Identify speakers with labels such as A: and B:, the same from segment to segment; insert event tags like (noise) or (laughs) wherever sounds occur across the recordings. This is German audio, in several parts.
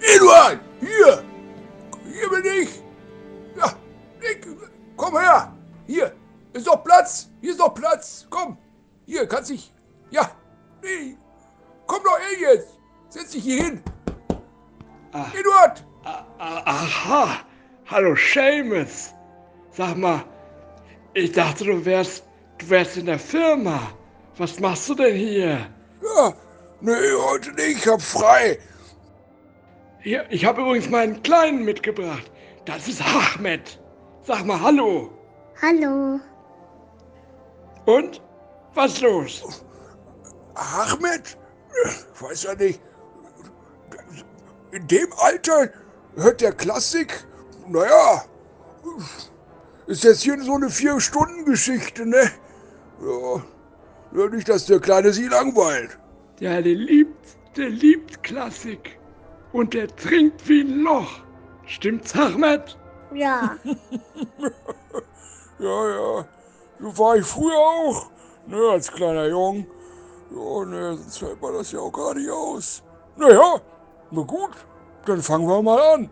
A: Eduard, hier! Hier bin ich! Ja, Nick, komm her! Hier, ist doch Platz! Hier ist doch Platz! Komm! Hier, kannst dich. Ja! Nee! Komm doch her jetzt! Setz dich hier hin!
B: Ah.
A: Eduard!
B: Ah, ah, Aha, hallo Seamus. Sag mal, ich dachte, du wärst, du wärst in der Firma. Was machst du denn hier?
A: Ja, nee, heute nicht, ich hab frei.
B: Hier, ich habe übrigens meinen Kleinen mitgebracht. Das ist Ahmed. Sag mal Hallo.
C: Hallo.
B: Und? Was los?
A: Ahmed? Ich weiß ja nicht. In dem Alter hört der Klassik? Naja, ist jetzt hier so eine Vier-Stunden-Geschichte, ne? Ja, nicht, dass der Kleine sie langweilt.
B: Ja, der liebt, der liebt Klassik. Und der trinkt wie ein Loch. Stimmt's, Ahmed?
C: Ja. (laughs)
A: Ja, ja, so war ich früher auch, ne, als kleiner Jung. Ja, ne, sonst hält man das ja auch gar nicht aus. Naja, na gut, dann fangen wir mal an.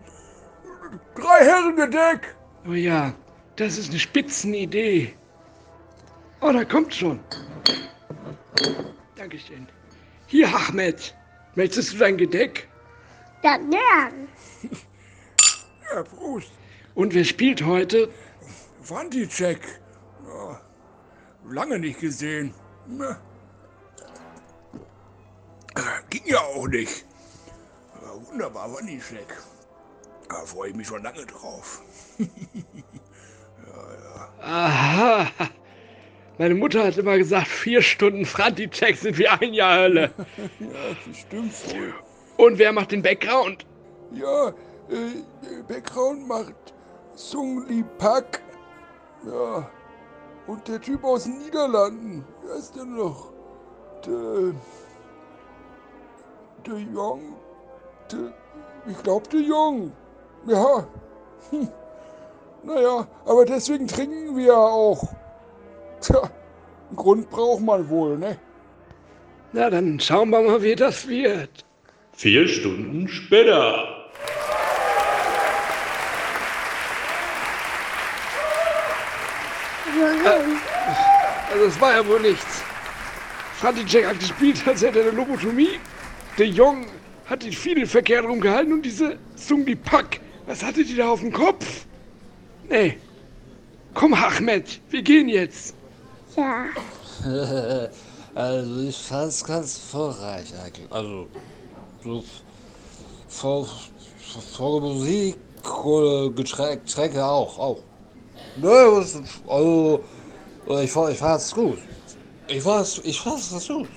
A: Drei Herrengedeck.
B: Oh ja, das ist eine Spitzenidee. Oh, da kommt schon. Dankeschön. Hier, Ahmed. Möchtest du dein Gedeck?
C: Ja, gern. (laughs)
A: Ja, Prost.
B: Und wer spielt heute?
A: Vanticek. Ja, lange nicht gesehen. Na. Ging ja auch nicht. Ja, wunderbar, Vanticek. Da freue ich mich schon lange drauf. (laughs)
B: Aha. Meine Mutter hat immer gesagt, vier Stunden Franti-Check sind wie ein Jahr Hölle. (laughs)
A: Ja, das stimmt wohl.
B: Und wer macht den Background?
A: Ja, äh, Background macht Sung Lee Pak. Ja. Und der Typ aus den Niederlanden. Wer ist denn noch? Der. Der Jong. Der, ich glaube, der Jong. Ja. Hm. Naja, aber deswegen trinken wir ja auch. Tja, einen Grund braucht man wohl, ne?
B: Na, dann schauen wir mal, wie das wird.
D: Vier Stunden später.
B: Also, es war ja wohl nichts. Franti-Check hat gespielt, als hätte er eine Lobotomie. Der Jong hat den Fiedel verkehrt rumgehalten und diese Zungi Pack, was hatte die da auf dem Kopf? Nee. Komm, Ahmed, wir gehen jetzt.
C: Ja. (laughs)
E: also ich fand's ganz vorreich eigentlich. Also so vor, vor Musik oder Getränk, Getränke auch, auch. Ne, was- also ich ich fand's gut. Ich fand's, ich fand's gut.